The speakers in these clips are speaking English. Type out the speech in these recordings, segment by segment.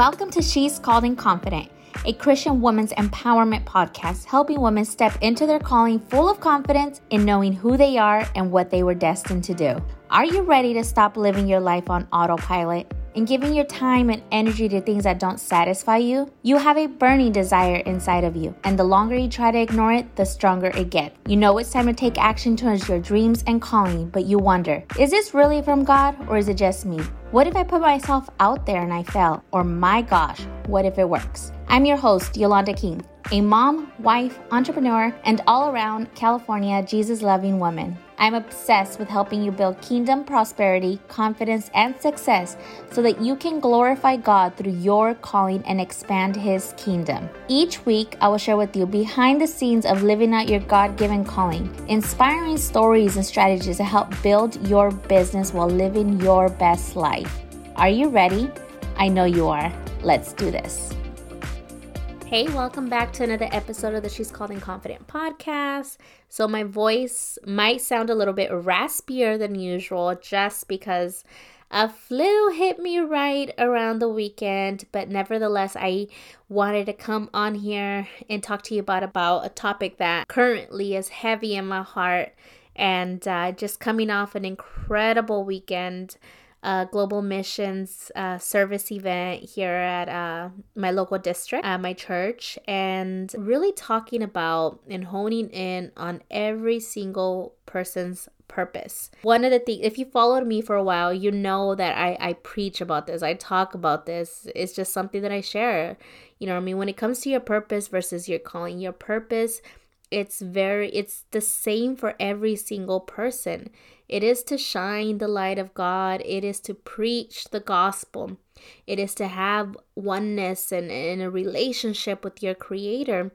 Welcome to She's Called and Confident, a Christian woman's empowerment podcast helping women step into their calling full of confidence in knowing who they are and what they were destined to do. Are you ready to stop living your life on autopilot? and giving your time and energy to things that don't satisfy you, you have a burning desire inside of you. And the longer you try to ignore it, the stronger it gets. You know it's time to take action towards your dreams and calling, but you wonder is this really from God or is it just me? What if I put myself out there and I fail? Or my gosh, what if it works? I'm your host, Yolanda King, a mom, wife, entrepreneur, and all around California Jesus loving woman. I'm obsessed with helping you build kingdom prosperity, confidence, and success so that you can glorify God through your calling and expand His kingdom. Each week, I will share with you behind the scenes of living out your God given calling, inspiring stories and strategies to help build your business while living your best life life. Are you ready? I know you are. Let's do this. Hey, welcome back to another episode of the She's Called Confident podcast. So, my voice might sound a little bit raspier than usual just because a flu hit me right around the weekend, but nevertheless, I wanted to come on here and talk to you about about a topic that currently is heavy in my heart and uh, just coming off an incredible weekend a global missions uh, service event here at uh, my local district, at my church, and really talking about and honing in on every single person's purpose. One of the things, if you followed me for a while, you know that I, I preach about this, I talk about this. It's just something that I share. You know, I mean, when it comes to your purpose versus your calling, your purpose it's very it's the same for every single person it is to shine the light of God. It is to preach the gospel. It is to have oneness and, and a relationship with your Creator.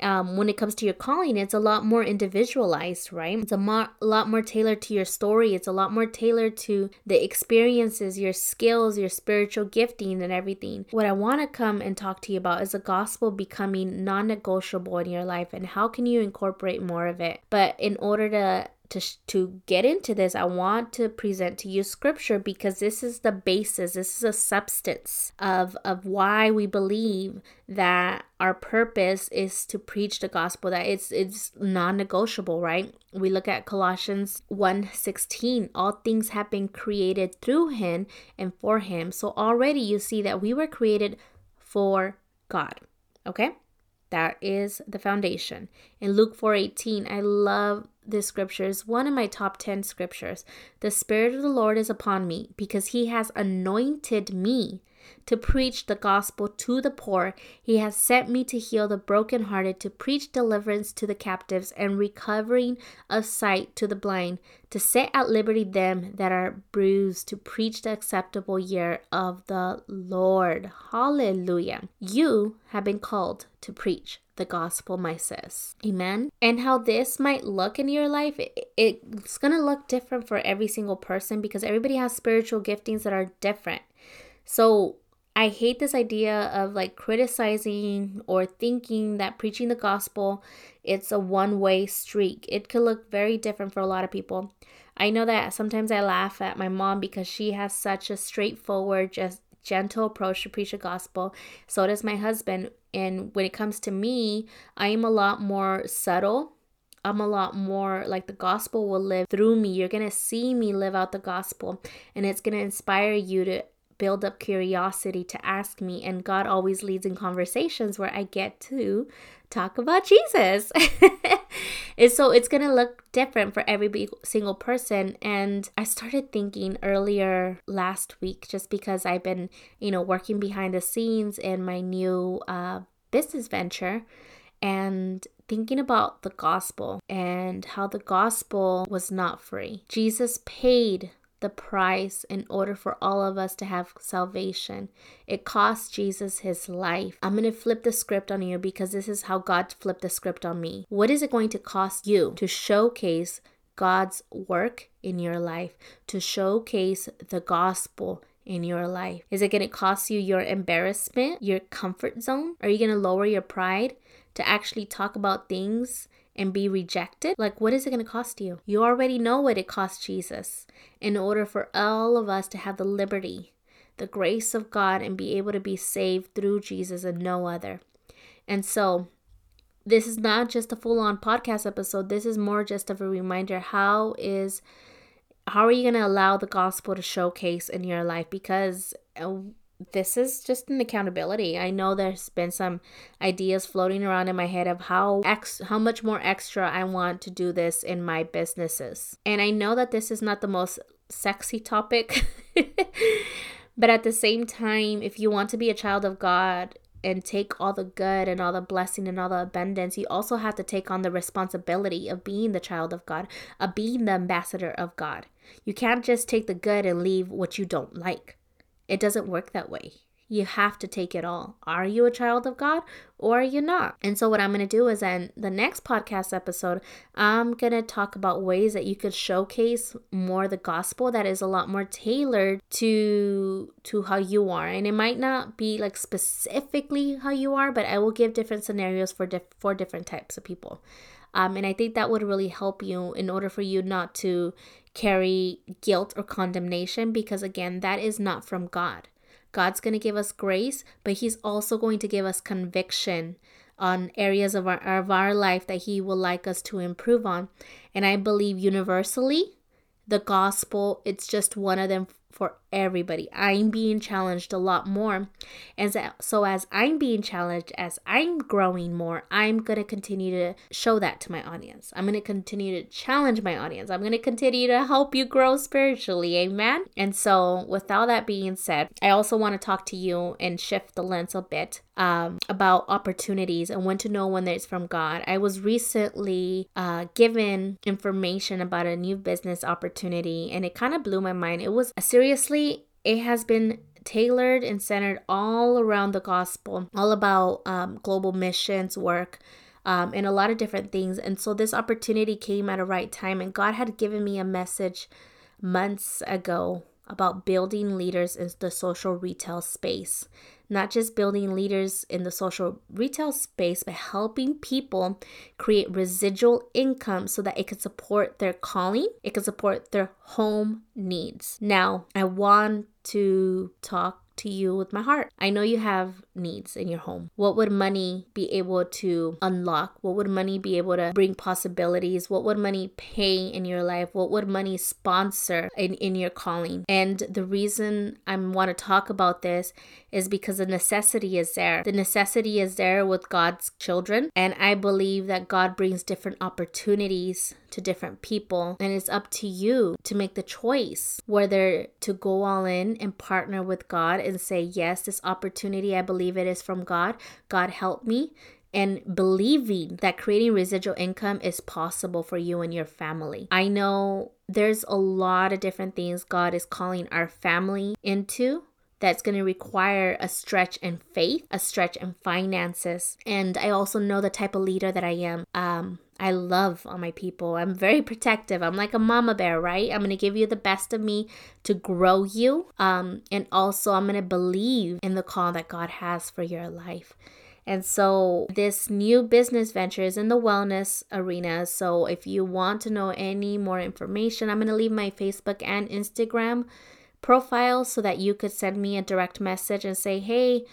Um, when it comes to your calling, it's a lot more individualized, right? It's a, mo- lot more tailored to your story. It's a lot more tailored to the experiences, your skills, your spiritual gifting, and everything. What I want to come and talk to you about is the gospel becoming non negotiable in your life and how can you incorporate more of it. But in order to to to get into this i want to present to you scripture because this is the basis this is a substance of of why we believe that our purpose is to preach the gospel that it's it's non-negotiable right? We look at colossians 1 16 all things have been created through him and for him. So already you see that we were created for god okay that is the foundation. In Luke 4:18, I love this scripture. It's one of my top 10 scriptures. The spirit of the Lord is upon me because he has anointed me to preach the gospel to the poor. He has sent me to heal the brokenhearted, to preach deliverance to the captives, and recovering of sight to the blind, to set at liberty them that are bruised, to preach the acceptable year of the Lord. Hallelujah. You have been called to preach the gospel, my sis. Amen. And how this might look in your life, it, it's going to look different for every single person because everybody has spiritual giftings that are different. So I hate this idea of like criticizing or thinking that preaching the gospel it's a one-way streak. It could look very different for a lot of people. I know that sometimes I laugh at my mom because she has such a straightforward just gentle approach to preach the gospel. So does my husband. And when it comes to me, I am a lot more subtle I'm a lot more like the gospel will live through me. You're going to see me live out the gospel, and it's going to inspire you to build up curiosity to ask me. And God always leads in conversations where I get to talk about Jesus. and so it's going to look different for every single person. And I started thinking earlier last week, just because I've been, you know, working behind the scenes in my new uh, business venture and thinking about the gospel and how the gospel was not free. Jesus paid the price in order for all of us to have salvation. It cost Jesus his life. I'm going to flip the script on you because this is how God flipped the script on me. What is it going to cost you to showcase God's work in your life, to showcase the gospel in your life? Is it going to cost you your embarrassment, your comfort zone? Are you going to lower your pride to actually talk about things and be rejected, like what is it going to cost you? You already know what it cost Jesus in order for all of us to have the liberty the grace of God and be able to be saved through Jesus and no other. And so, this is not just a full on podcast episode. This is more just of a reminder how is how are you going to allow the gospel to showcase in your life because uh, this is just an accountability. I know there's been some ideas floating around in my head of how ex how much more extra I want to do this in my businesses. And I know that this is not the most sexy topic. but at the same time, if you want to be a child of God, and take all the good and all the blessing and all the abundance, you also have to take on the responsibility of being the child of God, of being the ambassador of God. You can't just take the good and leave what you don't like. It doesn't work that way. You have to take it all. Are you a child of God or are you not? And so, what I'm going to do is, in the next podcast episode, I'm going to talk about ways that you could showcase more the gospel that is a lot more tailored to to how you are. And it might not be like specifically how you are, but I will give different scenarios for diff- for different types of people. Um, and I think that would really help you in order for you not to carry guilt or condemnation because again, that is not from God. God's going to give us grace, but He's also going to give us conviction on areas of our, of our life that He will like us to improve on. And I believe universally, the gospel, it's just one of them for everybody. I'm being challenged a lot more. And so, as I'm being challenged, as I'm growing more, I'm going to continue to show that to my audience. I'm going to continue to challenge my audience. I'm going to continue to help you grow spiritually. Amen. And so, with all that being said, I also want to talk to you and shift the lens a bit um, about opportunities and when to know when it's from God. I was recently uh, given information about a new business opportunity and it kind of blew my mind. It was a it has been tailored and centered all around the gospel, all about um, global missions work. Um, and a lot of different things. And so this opportunity came at a right time, and God had given me a message months ago about building leaders in the social retail space not just building leaders in the social retail space, but helping people create residual income so that it can support their calling, it can support their home needs. Now, I want to talk to you with my heart. I know you have needs in your home. What would money be able to unlock? What would money be able to bring possibilities? What would money pay in your life? What would money sponsor in, in your calling? And the reason I want to talk about this is because the necessity is there. The necessity is there with God's children. And I believe that God brings different opportunities to different people. And it's up to you to make the choice whether to go all in and partner with God and say, Yes, this opportunity, I believe it is from God. God help me and believing that creating residual income is possible for you and your family. I know there's a lot of different things God is calling our family into that's going to require a stretch in faith, a stretch in finances. And I also know the type of leader that I am. Um, I love all my people. I'm very protective. I'm like a mama bear, right? I'm to give you the best of me to grow you. Um, and also, I'm to believe in the call that God has for your life. And so, this new business venture is in the wellness arena. So, if you want to know any more information, I'm to leave my Facebook and Instagram profile so that you could send me a direct message and say, hey,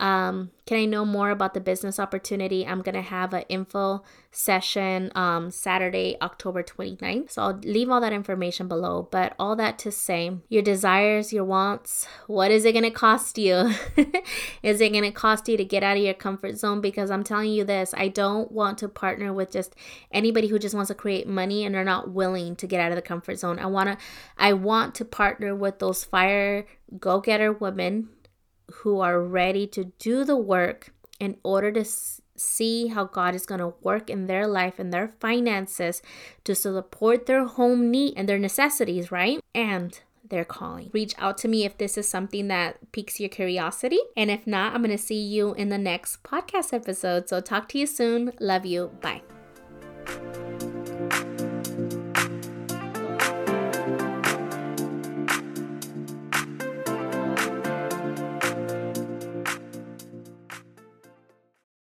um, can I know more about the business opportunity? I'm going to have an info session um, Saturday, October 29th. So I'll leave all that information below. But all that to say, your desires, your wants, what is it going to cost you? is it going to cost you to get out of your comfort zone? Because I'm telling you this, I don't want to partner with just anybody who just wants to create money and are not willing to get out of the comfort zone. I want to I want to partner with those fire go-getter women who are ready to do the work in order to see how God is going to work in their life and their finances to support their home need and their necessities, right? And their calling. Reach out to me if this is something that piques your curiosity. And if not, I'm going to see you in the next podcast episode. So talk to you soon. Love you. Bye.